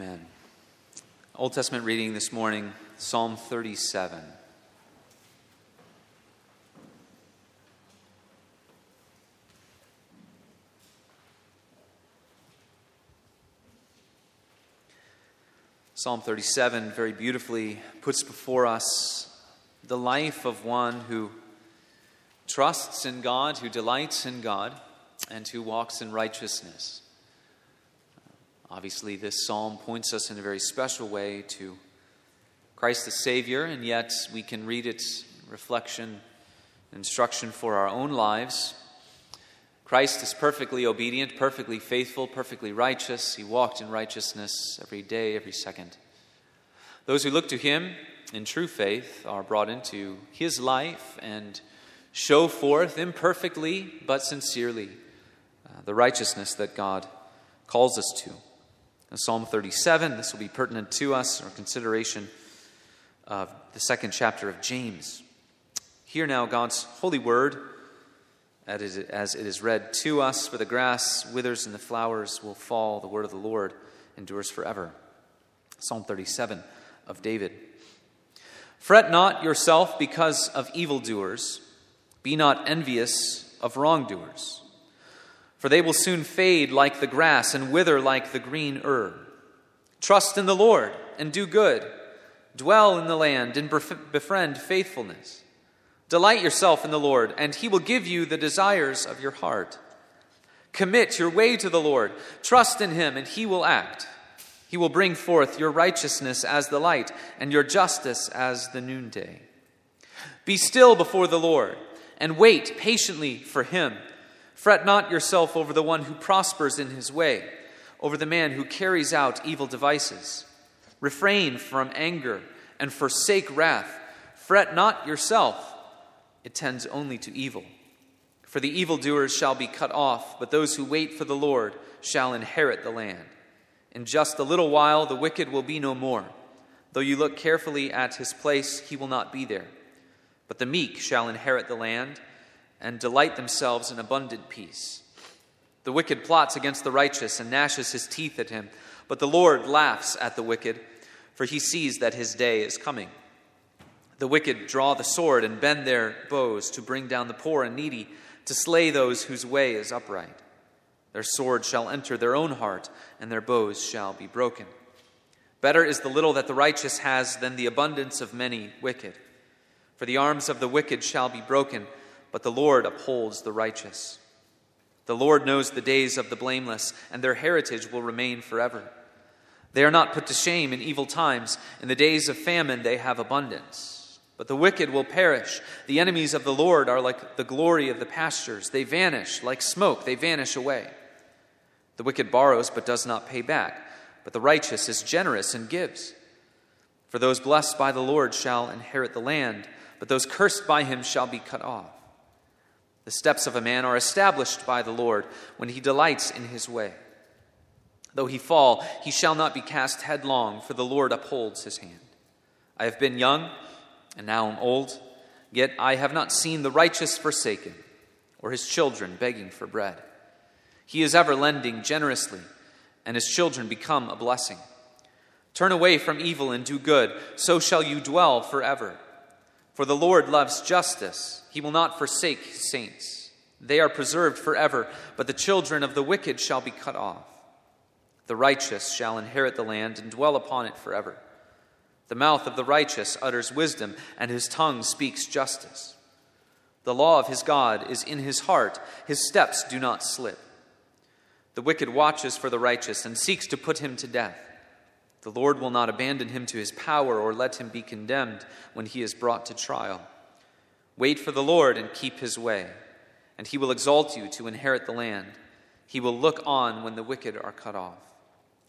Amen. Old Testament reading this morning, Psalm 37. Psalm 37 very beautifully puts before us the life of one who trusts in God, who delights in God, and who walks in righteousness. Obviously, this psalm points us in a very special way to Christ the Savior, and yet we can read its reflection, instruction for our own lives. Christ is perfectly obedient, perfectly faithful, perfectly righteous. He walked in righteousness every day, every second. Those who look to him in true faith are brought into his life and show forth imperfectly but sincerely uh, the righteousness that God calls us to. In Psalm 37, this will be pertinent to us, our consideration of the second chapter of James. Hear now God's holy word as it is read to us For the grass withers and the flowers will fall, the word of the Lord endures forever. Psalm 37 of David. Fret not yourself because of evildoers, be not envious of wrongdoers for they will soon fade like the grass and wither like the green herb. Trust in the Lord and do good. Dwell in the land and befriend faithfulness. Delight yourself in the Lord, and he will give you the desires of your heart. Commit your way to the Lord. Trust in him, and he will act. He will bring forth your righteousness as the light, and your justice as the noonday. Be still before the Lord, and wait patiently for him. Fret not yourself over the one who prospers in his way, over the man who carries out evil devices. Refrain from anger and forsake wrath. Fret not yourself, it tends only to evil. For the evildoers shall be cut off, but those who wait for the Lord shall inherit the land. In just a little while, the wicked will be no more. Though you look carefully at his place, he will not be there. But the meek shall inherit the land and delight themselves in abundant peace. The wicked plots against the righteous and gnashes his teeth at him, but the Lord laughs at the wicked, for he sees that his day is coming. The wicked draw the sword and bend their bows to bring down the poor and needy, to slay those whose way is upright. Their sword shall enter their own heart, and their bows shall be broken. Better is the little that the righteous has than the abundance of many wicked. For the arms of the wicked shall be broken but the Lord upholds the righteous. The Lord knows the days of the blameless, and their heritage will remain forever. They are not put to shame in evil times. In the days of famine, they have abundance. But the wicked will perish. The enemies of the Lord are like the glory of the pastures. They vanish like smoke, they vanish away. The wicked borrows, but does not pay back. But the righteous is generous and gives. For those blessed by the Lord shall inherit the land, but those cursed by him shall be cut off. The steps of a man are established by the Lord when he delights in his way. Though he fall, he shall not be cast headlong, for the Lord upholds his hand. I have been young, and now am old, yet I have not seen the righteous forsaken, or his children begging for bread. He is ever lending generously, and his children become a blessing. Turn away from evil and do good, so shall you dwell forever. For the Lord loves justice. He will not forsake his saints. They are preserved forever, but the children of the wicked shall be cut off. The righteous shall inherit the land and dwell upon it forever. The mouth of the righteous utters wisdom, and his tongue speaks justice. The law of his God is in his heart, his steps do not slip. The wicked watches for the righteous and seeks to put him to death. The Lord will not abandon him to his power or let him be condemned when he is brought to trial. Wait for the Lord and keep his way, and he will exalt you to inherit the land. He will look on when the wicked are cut off.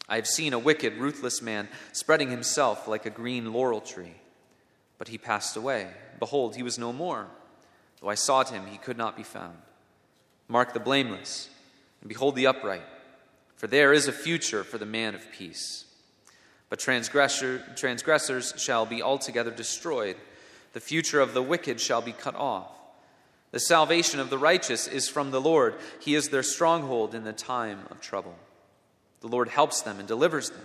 I have seen a wicked, ruthless man spreading himself like a green laurel tree. But he passed away. Behold, he was no more. Though I sought him, he could not be found. Mark the blameless, and behold the upright, for there is a future for the man of peace. But transgressor, transgressors shall be altogether destroyed. The future of the wicked shall be cut off. The salvation of the righteous is from the Lord. He is their stronghold in the time of trouble. The Lord helps them and delivers them.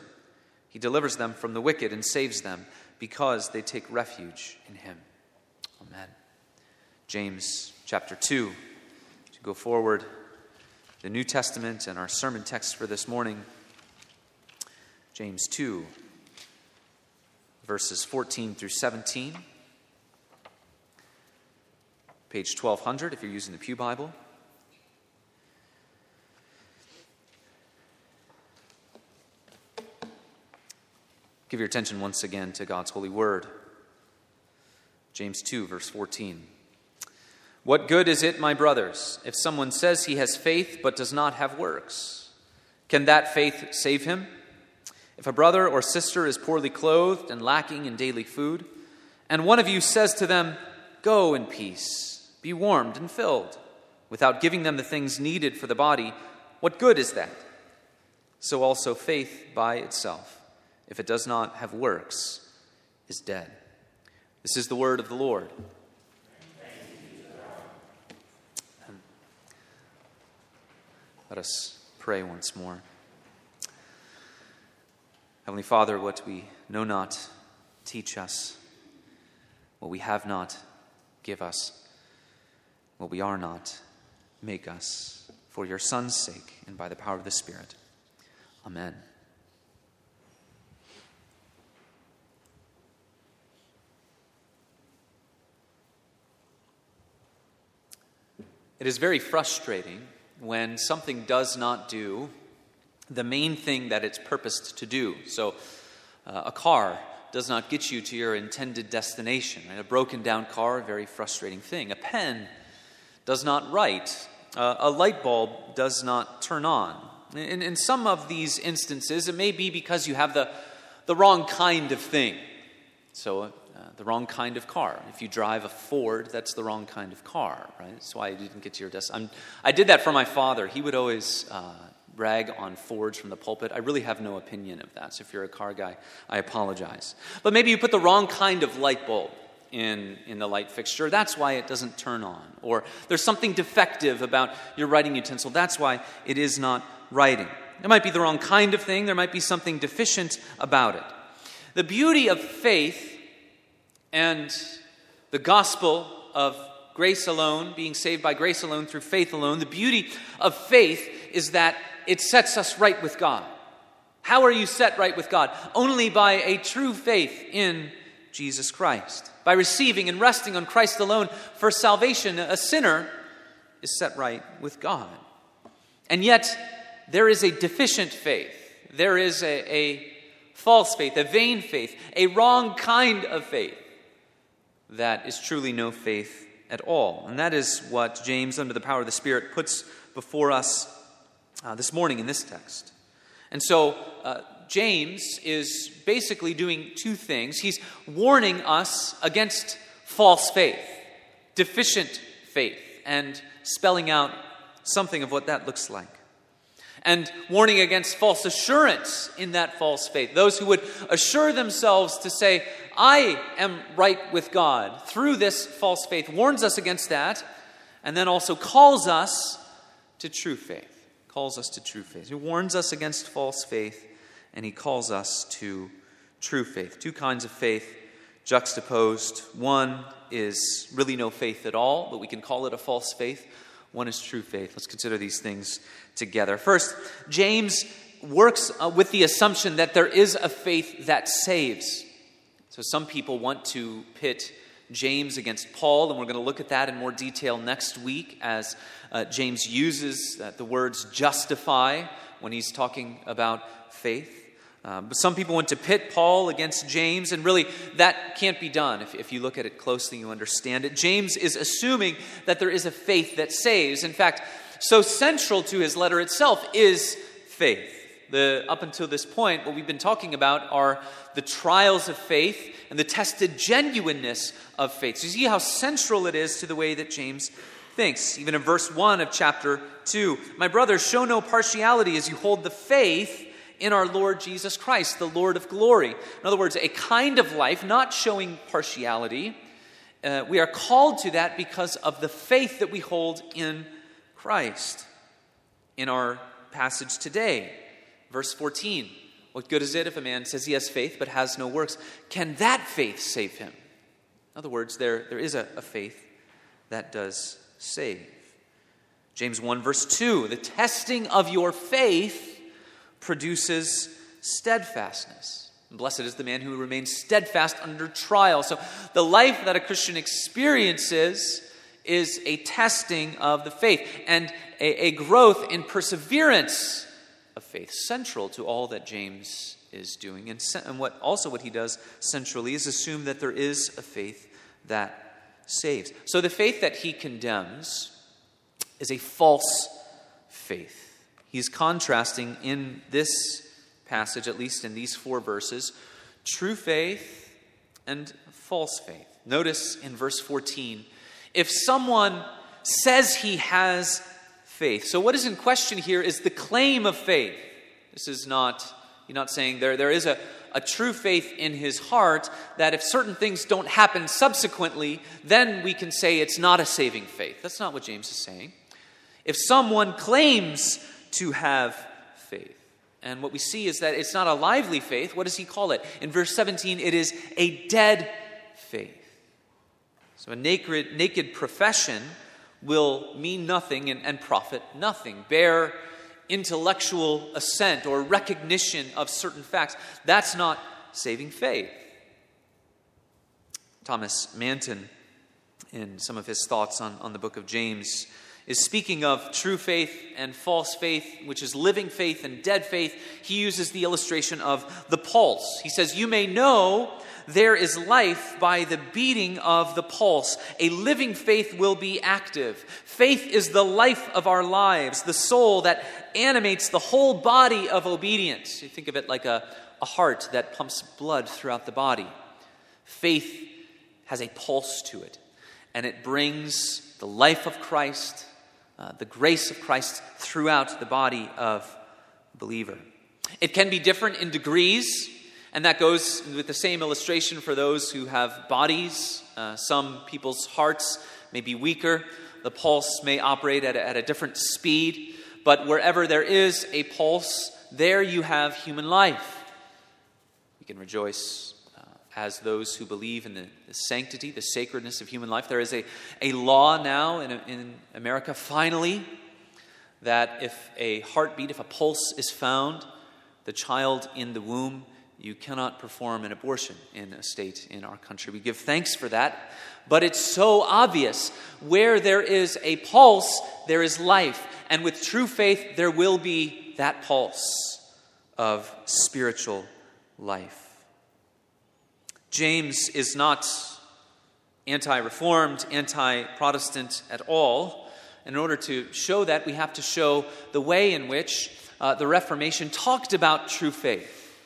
He delivers them from the wicked and saves them because they take refuge in him. Amen. James chapter 2. To go forward, the New Testament and our sermon text for this morning. James 2, verses 14 through 17. Page 1200 if you're using the Pew Bible. Give your attention once again to God's holy word. James 2, verse 14. What good is it, my brothers, if someone says he has faith but does not have works? Can that faith save him? If a brother or sister is poorly clothed and lacking in daily food, and one of you says to them, Go in peace, be warmed and filled, without giving them the things needed for the body, what good is that? So also faith by itself if it does not have works, is dead. This is the word of the Lord. Let us pray once more. Heavenly Father, what we know not, teach us. What we have not, give us. What we are not, make us. For your Son's sake and by the power of the Spirit. Amen. It is very frustrating when something does not do the main thing that it's purposed to do. So, uh, a car does not get you to your intended destination. Right? A broken down car, a very frustrating thing. A pen does not write. Uh, a light bulb does not turn on. In, in some of these instances, it may be because you have the, the wrong kind of thing. So, uh, the wrong kind of car. If you drive a Ford, that's the wrong kind of car, right? That's why you didn't get to your desk. I did that for my father. He would always uh, brag on Fords from the pulpit. I really have no opinion of that. So if you're a car guy, I apologize. But maybe you put the wrong kind of light bulb in, in the light fixture. That's why it doesn't turn on. Or there's something defective about your writing utensil. That's why it is not writing. It might be the wrong kind of thing, there might be something deficient about it. The beauty of faith and the gospel of grace alone, being saved by grace alone through faith alone, the beauty of faith is that it sets us right with God. How are you set right with God? Only by a true faith in Jesus Christ. By receiving and resting on Christ alone for salvation, a sinner is set right with God. And yet, there is a deficient faith. There is a, a false faith, a vain faith, a wrong kind of faith that is truly no faith at all. And that is what James, under the power of the Spirit, puts before us uh, this morning in this text. And so, uh, James is basically doing two things. He's warning us against false faith, deficient faith, and spelling out something of what that looks like and warning against false assurance in that false faith. Those who would assure themselves to say, I am right with God through this false faith, warns us against that, and then also calls us to true faith. Calls us to true faith. He warns us against false faith, and he calls us to true faith. Two kinds of faith juxtaposed. One is really no faith at all, but we can call it a false faith. One is true faith. Let's consider these things together. First, James works uh, with the assumption that there is a faith that saves. So some people want to pit James against Paul, and we're going to look at that in more detail next week as uh, James uses uh, the words justify when he's talking about faith. Um, but some people want to pit Paul against James, and really that can't be done. If, if you look at it closely, you understand it. James is assuming that there is a faith that saves. In fact, so central to his letter itself is faith. The, up until this point, what we've been talking about are the trials of faith and the tested genuineness of faith. So you see how central it is to the way that James thinks. Even in verse 1 of chapter 2, my brothers, show no partiality as you hold the faith in our Lord Jesus Christ, the Lord of glory. In other words, a kind of life not showing partiality. Uh, we are called to that because of the faith that we hold in Christ. In our passage today, verse 14, What good is it if a man says he has faith but has no works? Can that faith save him? In other words, there, there is a, a faith that does save. James 1, verse 2 the testing of your faith produces steadfastness. And blessed is the man who remains steadfast under trial. So, the life that a Christian experiences is a testing of the faith and a, a growth in perseverance of faith, central to all that James is doing. And, and what also what he does centrally is assume that there is a faith that saves. So the faith that he condemns is a false faith. He's contrasting in this passage, at least in these four verses, true faith and false faith. Notice in verse 14 if someone says he has faith. So, what is in question here is the claim of faith. This is not, you're not saying there, there is a, a true faith in his heart that if certain things don't happen subsequently, then we can say it's not a saving faith. That's not what James is saying. If someone claims to have faith, and what we see is that it's not a lively faith, what does he call it? In verse 17, it is a dead faith. So a naked, naked profession will mean nothing and, and profit nothing. Bare intellectual assent or recognition of certain facts. That's not saving faith. Thomas Manton, in some of his thoughts on, on the book of James, is speaking of true faith and false faith, which is living faith and dead faith. He uses the illustration of the pulse. He says, You may know there is life by the beating of the pulse. A living faith will be active. Faith is the life of our lives, the soul that animates the whole body of obedience. You think of it like a, a heart that pumps blood throughout the body. Faith has a pulse to it, and it brings the life of Christ, uh, the grace of Christ throughout the body of believer. It can be different in degrees. And that goes with the same illustration for those who have bodies. Uh, some people's hearts may be weaker, the pulse may operate at a, at a different speed, but wherever there is a pulse, there you have human life. We can rejoice as those who believe in the, the, sanctity, the sacredness of human life. There is a, a law now in, in America, finally, that if a heartbeat, if a pulse is found, the child in the womb you cannot perform an abortion in a state in our country. We give thanks for that. But it's so obvious. Where there is a pulse, there is life. And with true faith, there will be that pulse of spiritual life. James is not anti reformed, anti Protestant at all. In order to show that, we have to show the way in which uh, the Reformation talked about true faith.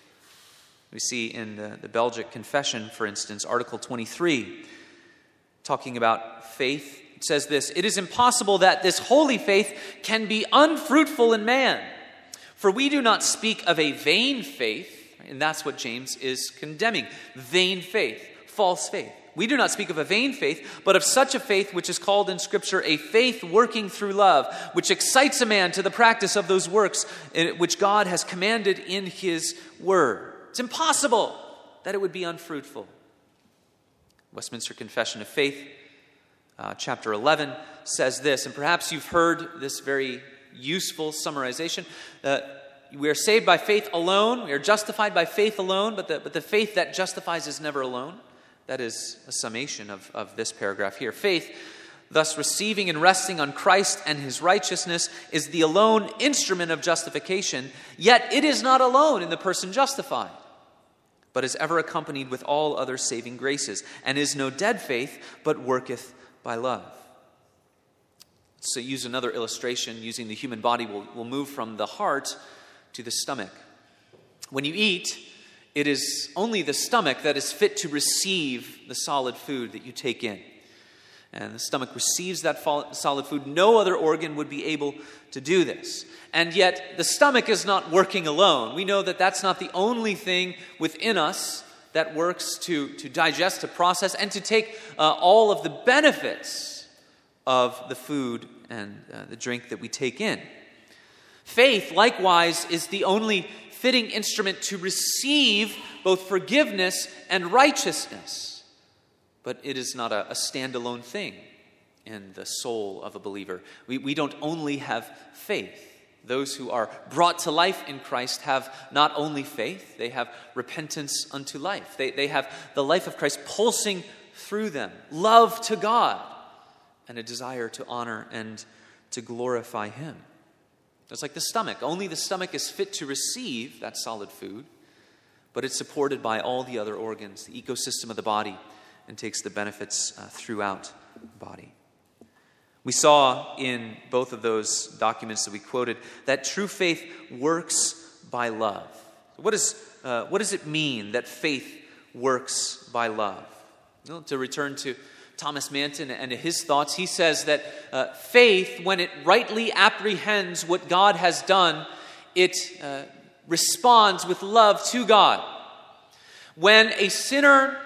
We see in the, the Belgic Confession, for instance, Article 23, talking about faith. It says this It is impossible that this holy faith can be unfruitful in man. For we do not speak of a vain faith, and that's what James is condemning vain faith, false faith. We do not speak of a vain faith, but of such a faith which is called in Scripture a faith working through love, which excites a man to the practice of those works eh, which God has commanded in His Word. It's impossible that it would be unfruitful. Westminster Confession of Faith, uh, chapter 11, says this, and perhaps you've heard this very useful summarization. Uh, we are saved by faith alone, we are justified by faith alone, but the, but the faith that justifies is never alone. That is a summation of, of this paragraph here. Faith, thus receiving and resting on Christ and his righteousness, is the alone instrument of justification, yet it is not alone in the person justified but is ever accompanied with all other saving graces, and is no dead faith, but worketh by love. So, use another illustration using the human body, we'll, we'll move from the heart to the stomach. When you eat, it is only the stomach that is fit to receive the solid food that you take in and the stomach receives that solid food. No other organ would be able to do this. And yet, the stomach is not working alone. We know that that's not the only thing within us that works to, to digest, to process, and to take uh, all of the benefits of the food and uh, the drink that we take in. Faith, likewise, is the only fitting instrument to receive both forgiveness and righteousness. But it is not a, a standalone thing in the soul of a believer. We, we don't only have faith. Those who are brought to life in Christ have not only faith, they have repentance unto life. They, they have the life of Christ pulsing through them, love to God, and a desire to honor and to glorify Him. It's like the stomach. Only the stomach is fit to receive that solid food, but it's supported by all the other organs, the ecosystem of the body, and takes the benefits uh, throughout the body. We saw in both of those documents that we quoted that true faith works by love. What, is, uh, what does it mean that faith works by love? Well, to return to Thomas Manton and his thoughts, he says that uh, faith, when it rightly apprehends what God has done, it uh, responds with love to God. When a sinner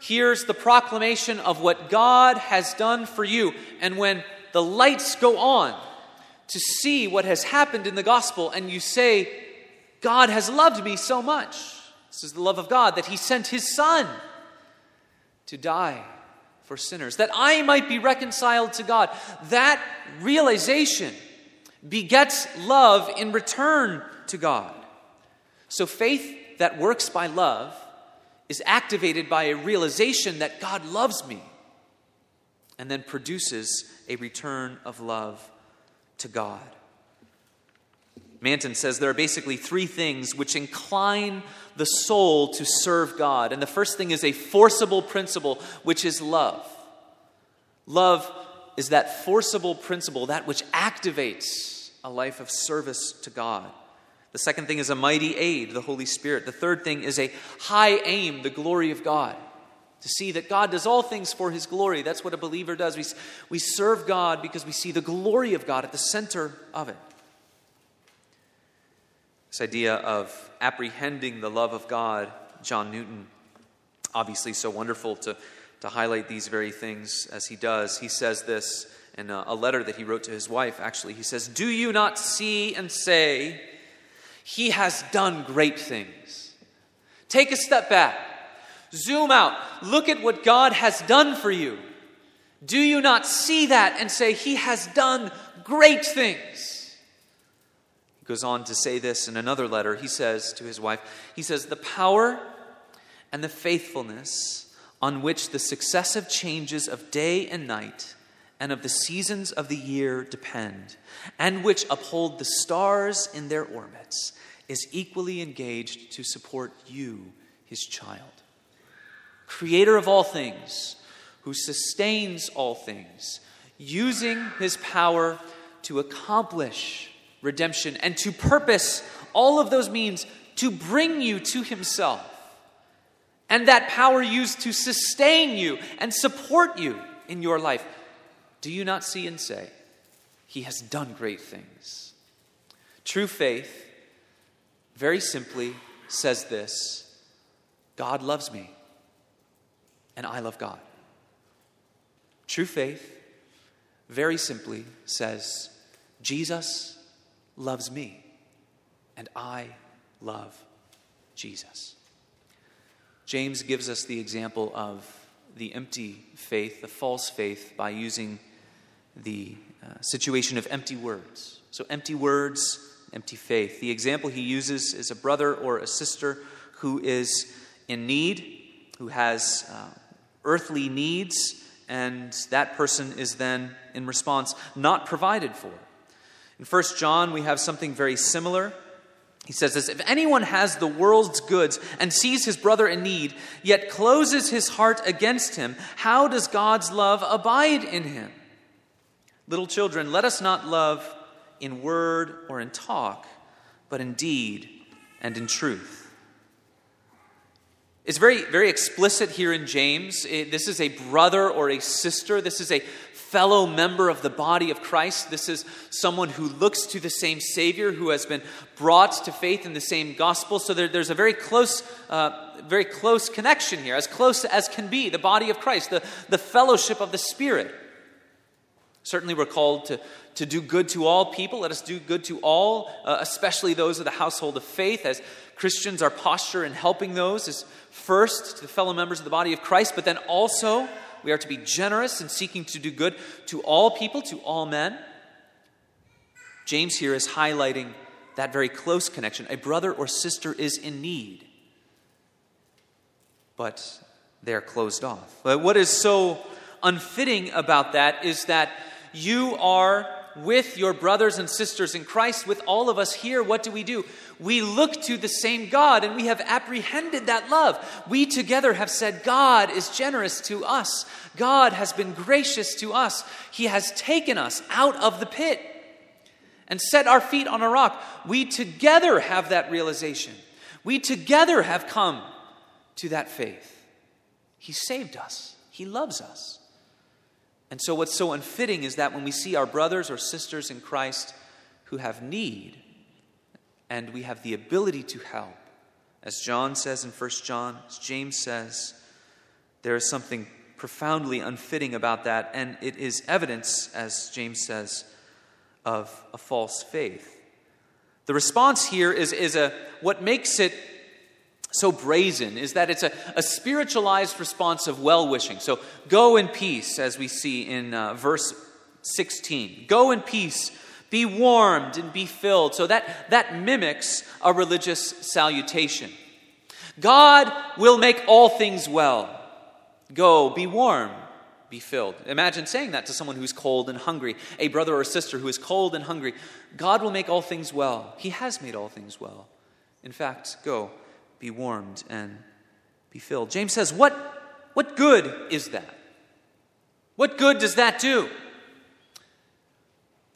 hears the proclamation of what God has done for you, and when the lights go on to see what has happened in the gospel, and you say, God has loved me so much. This is the love of God that He sent His Son to die for sinners, that I might be reconciled to God. That realization begets love in return to God. So faith that works by love is activated by a realization that God loves me and then produces a return of love to God. Manton says there are basically three things which incline the soul to serve God. And the first thing is a forcible principle, which is love. Love is that forcible principle, that which activates a life of service to God. The second thing is a mighty aid, the Holy Spirit. The third thing is a high aim, the glory of God to see that God does all things for his glory. That's what a believer does. We, we serve God because we see the glory of God at the center of it. This idea of apprehending the love of God, John Newton, obviously so wonderful to, to highlight these very things as he does. He says this in a, a letter that he wrote to his wife, actually. He says, Do you not see and say, He has done great things? Take a step back Zoom out. Look at what God has done for you. Do you not see that and say, He has done great things? Goes on to say this in another letter. He says to his wife, He says, The power and the faithfulness on which the successive changes of day and night and of the seasons of the year depend, and which uphold the stars in their orbits, is equally engaged to support you, his child creator of all things, who sustains all things, using his power to accomplish redemption and to purpose all of those means to bring you to himself. And that power used to sustain you and support you in your life. Do you not see and say, He has done great things? True faith, very simply, says this God loves me and I love God. True faith, very simply, says, Jesus loves me, and I love Jesus. James gives us the example of the empty faith, the false faith, by using the uh, situation of empty words. So, empty words, empty faith. The example he uses is a brother or a sister who is in need, who has uh, earthly needs, and that person is then, in response, not provided for. In 1 John, we have something very similar. He says this If anyone has the world's goods and sees his brother in need, yet closes his heart against him, how does God's love abide in him? Little children, let us not love in word or in talk, but in deed and in truth. It's very, very explicit here in James. It, this is a brother or a sister. This is a fellow member of the body of Christ. This is someone who looks to the same Savior, who has been brought to faith in the same gospel. So there, there's a very close, uh, very close connection here, as close as can be, the body of Christ, the, the fellowship of the Spirit. Certainly, we're called to, to do good to all people. Let us do good to all, uh, especially those of the household of faith. As Christians, our posture in helping those is first to the fellow members of the body of Christ, but then also we are to be generous in seeking to do good to all people, to all men. James here is highlighting that very close connection. A brother or sister is in need, but they're closed off. But what is so unfitting about that is that you are with your brothers and sisters in Christ, with all of us here, what do we do? We look to the same God and we have apprehended that love. We together have said, God is generous to us. God has been gracious to us. He has taken us out of the pit and set our feet on a rock. We together have that realization. We together have come to that faith. He saved us, He loves us. And so, what's so unfitting is that when we see our brothers or sisters in Christ who have need and we have the ability to help, as John says in 1 John, as James says, there is something profoundly unfitting about that, and it is evidence, as James says, of a false faith. The response here is, is a, what makes it so brazen is that it's a, a spiritualized response of well wishing. So go in peace, as we see in uh, verse 16. Go in peace, be warmed and be filled. So that, that mimics a religious salutation. God will make all things well. Go, be warm, be filled. Imagine saying that to someone who's cold and hungry, a brother or sister who is cold and hungry. God will make all things well. He has made all things well. In fact, go, be warmed, and be filled. James says, What, what good is that? What good does that do?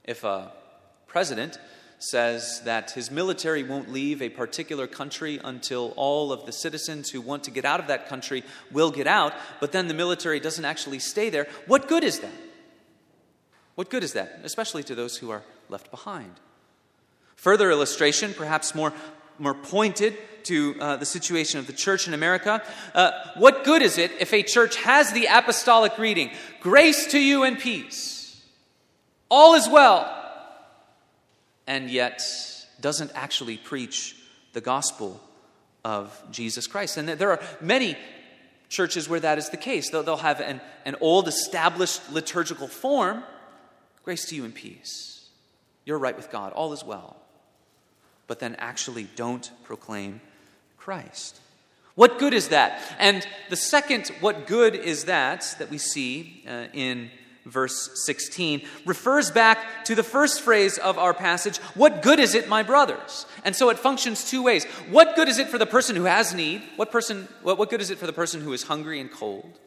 If a president says that his military won't leave a particular country until all of the citizens who want to get out of that country will get out, but then the military doesn't actually stay there. What good is that? What good is that, especially to those who are left behind? Further illustration, perhaps more, more pointed to uh, the situation of the church in America. Uh, what good is it if a church has the apostolic reading, grace to you and peace? All is well and yet doesn't actually preach the gospel of Jesus Christ. And there are many churches where that is the case. They'll, have an, an old established liturgical form grace to you and peace. You're right with God, all is well. But then actually don't proclaim Christ. What good is that? And the second, what good is that, that we see uh, in verse 16, refers back to the first phrase of our passage What good is it, my brothers? And so it functions two ways. What good is it for the person who has need? What, person, what, what good is it for the person who is hungry and cold?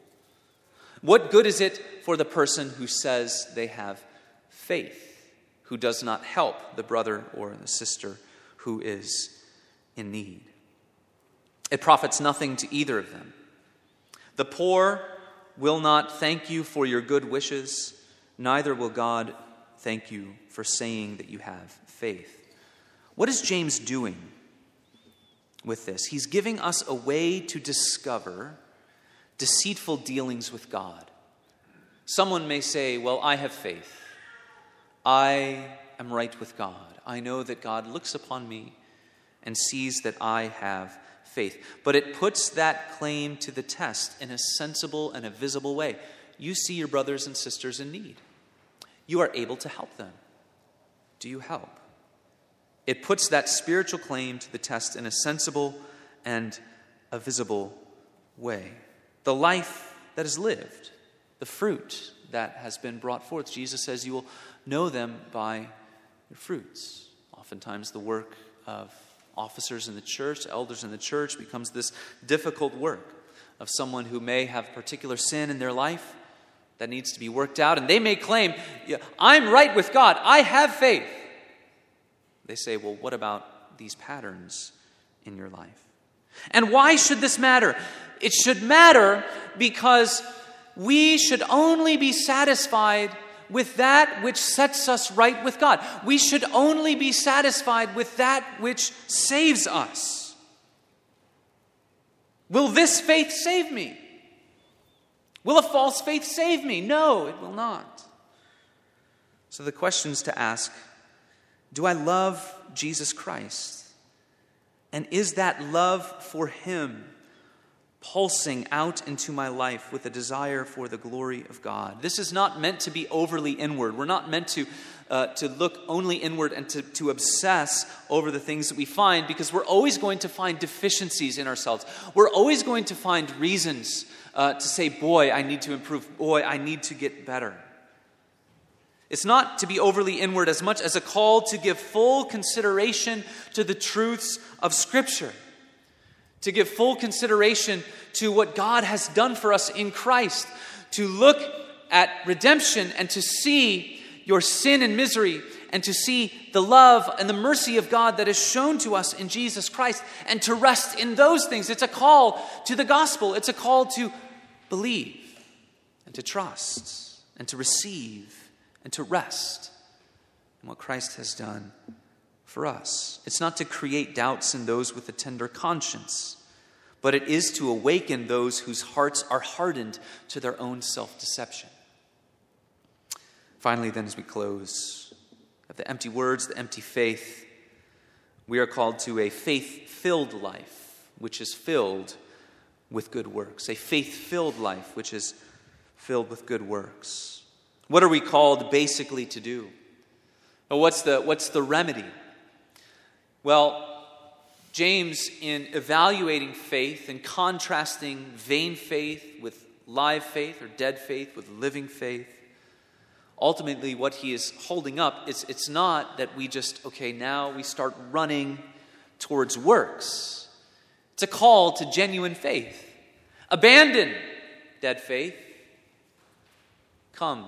What good is it for the person who says they have faith, who does not help the brother or the sister who is in need? It profits nothing to either of them. The poor will not thank you for your good wishes, neither will God thank you for saying that you have faith. What is James doing with this? He's giving us a way to discover deceitful dealings with God. Someone may say, Well, I have faith. I am right with God. I know that God looks upon me and sees that I have faith. But it puts that claim to the test in a sensible and a visible way. You see your brothers and sisters in need, you are able to help them. Do you help? It puts that spiritual claim to the test in a sensible and a visible way. The life that is lived, the fruit that has been brought forth. Jesus says, You will know them by your fruits. Oftentimes, the work of officers in the church, elders in the church, becomes this difficult work of someone who may have particular sin in their life that needs to be worked out. And they may claim, I'm right with God, I have faith. They say, well, what about these patterns in your life? And why should this matter? It should matter because we should only be satisfied with that which sets us right with God. We should only be satisfied with that which saves us. Will this faith save me? Will a false faith save me? No, it will not. So the questions to ask do I love Jesus Christ? And is that love for Him pulsing out into my life with a desire for the glory of God? This is not meant to be overly inward. We're not meant to, uh, to look only inward and to, to obsess over the things that we find because we're always going to find deficiencies in ourselves. We're always going to find reasons uh, to say, Boy, I need to improve. Boy, I need to get better. It's not to be overly inward as much as a call to give full consideration to the truths of Scripture, to give full consideration to what God has done for us in Christ, to look at redemption and to see your sin and misery and to see the love and the mercy of God that is shown to us in Jesus Christ and to rest in those things. It's a call to the gospel, it's a call to believe and to trust and to receive and to rest in what Christ has done for us. It's not to create doubts in those with a tender conscience, but it is to awaken those whose hearts are hardened to their own self deception. Finally, then, as we close, of the empty words, the empty faith, we are called to a faith filled life, which is filled with good works. A faith filled life, which is filled with good works. What are we called basically to do? What's the, what's the remedy? Well, James, in evaluating faith and contrasting vain faith with live faith or dead faith with living faith, ultimately what he is holding up is it's not that we just, okay, now we start running towards works. It's a call to genuine faith. Abandon dead faith. Come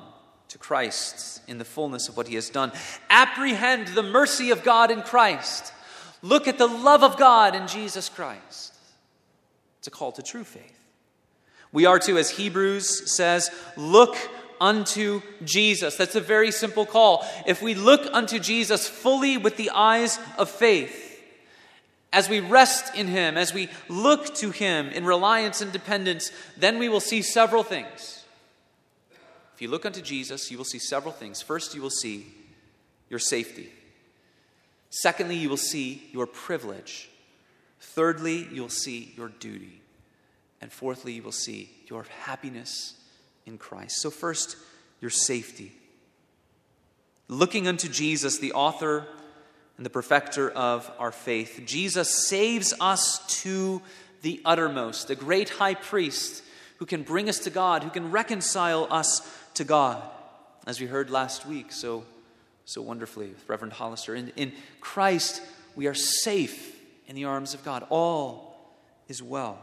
to Christ in the fullness of what he has done. Apprehend the mercy of God in Christ. Look at the love of God in Jesus Christ. It's a call to true faith. We are to, as Hebrews says, look unto Jesus. That's a very simple call. If we look unto Jesus fully with the eyes of faith, as we rest in Him, as we look to Him in reliance and dependence, then we will see several things If you look unto Jesus, you will see several things. First, you will see your safety. Secondly, you will see your privilege. Thirdly, you'll see your duty. And fourthly, you will see your happiness in Christ. So, first, your safety. Looking unto Jesus, the author and the perfecter of our faith, Jesus saves us to the uttermost, the great high priest who can bring us to God, who can reconcile us to God, as we heard last week so, so wonderfully with Reverend Hollister. In, in Christ, we are safe in the arms of God. All is well.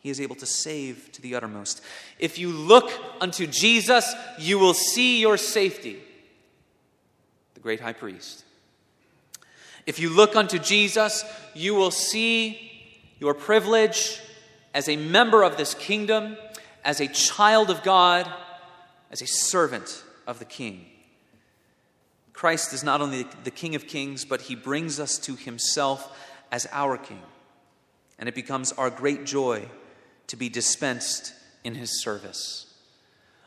He is able to save to the uttermost. If you look unto Jesus, you will see your safety. The great high priest. If you look unto Jesus, you will see your privilege as a member of this kingdom, as a child of God as a servant of the King. Christ is not only the King of Kings, but he brings us to himself as our King. And it becomes our great joy to be dispensed in his service.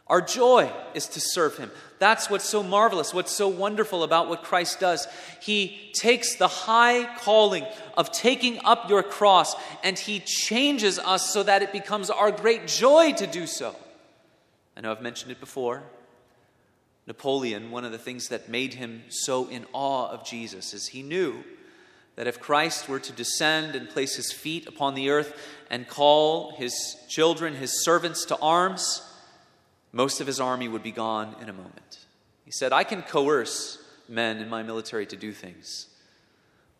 Our joy is to serve him. That's what's so marvelous, what's so wonderful about what Christ does. He takes the high calling of taking up your cross and he changes us so that it becomes our great joy to do so. I know I've mentioned it before. Napoleon, one of the things that made him so in awe of Jesus is he knew that if Christ were to descend and place his feet upon the earth and call his children, his servants to arms, most of his army would be gone in a moment. He said, I can coerce men in my military to do things,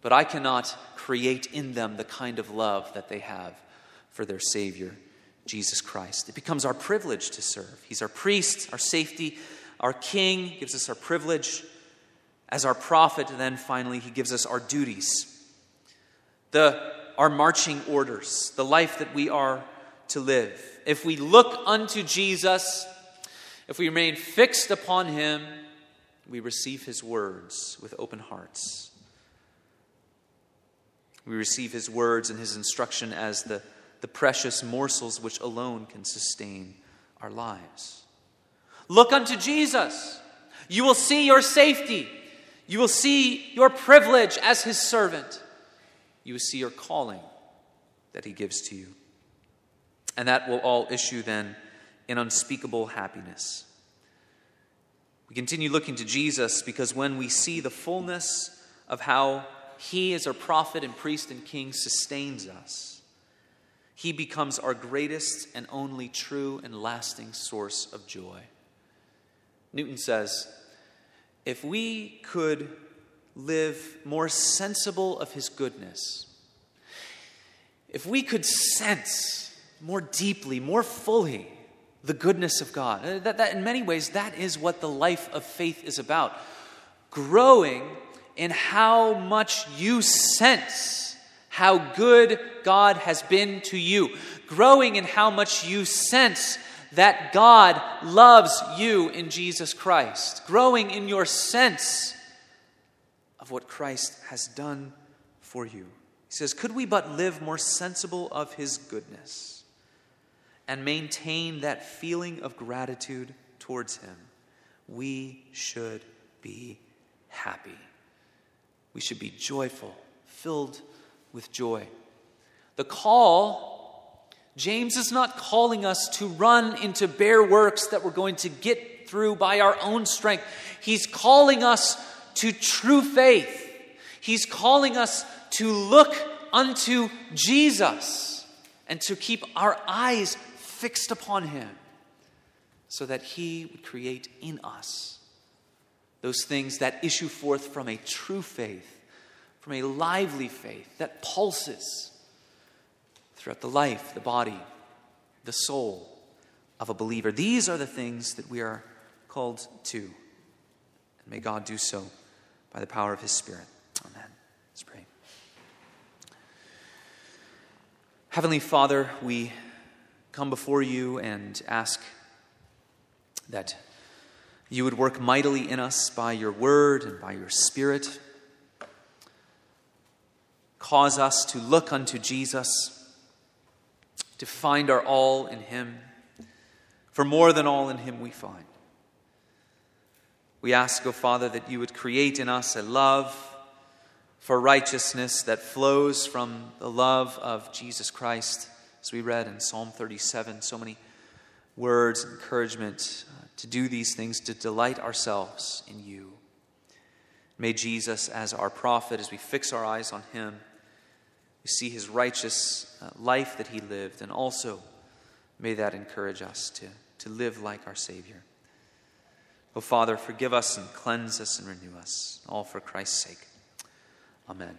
but I cannot create in them the kind of love that they have for their Savior Jesus Christ. It becomes our privilege to serve. He's our priest, our safety, our king, gives us our privilege. As our prophet, then finally, he gives us our duties, the, our marching orders, the life that we are to live. If we look unto Jesus, if we remain fixed upon him, we receive his words with open hearts. We receive his words and his instruction as the the precious morsels which alone can sustain our lives. Look unto Jesus. You will see your safety. You will see your privilege as his servant. You will see your calling that he gives to you. And that will all issue then in unspeakable happiness. We continue looking to Jesus because when we see the fullness of how he, as our prophet and priest and king, sustains us, he becomes our greatest and only true and lasting source of joy. Newton says, if we could live more sensible of his goodness, if we could sense more deeply, more fully, the goodness of God, uh, that, that in many ways, that is what the life of faith is about. Growing in how much you sense how good God has been to you, growing in how much you sense that God loves you in Jesus Christ, growing in your sense of what Christ has done for you. He says, Could we but live more sensible of his goodness and maintain that feeling of gratitude towards him, we should be happy. We should be joyful, filled with joy. The call, James is not calling us to run into bare works that we're going to get through by our own strength. He's calling us to true faith. He's calling us to look unto Jesus and to keep our eyes fixed upon Him so that He would create in us those things that issue forth from a true faith, from a lively faith that pulses throughout the life, the body, the soul of a believer. These are the things that we are called to. And may God do so by the power of His Spirit. Amen. Let's pray. Heavenly Father, we come before you and ask that you would work mightily in us by your word and by your spirit. Cause us to look unto Jesus, to find our all in him. For more than all in him we find. We ask, O oh Father, that you would create in us a love for righteousness that flows from the love of Jesus Christ, as we read in Psalm 37. So many words, encouragement uh, to do these things, to delight ourselves in you. May Jesus, as our prophet, as we fix our eyes on him, we see his righteous uh, life that he lived, and also may that encourage us to, to live like our Savior. O oh, Father, forgive us and cleanse us and renew us, all for Christ's sake. Amen.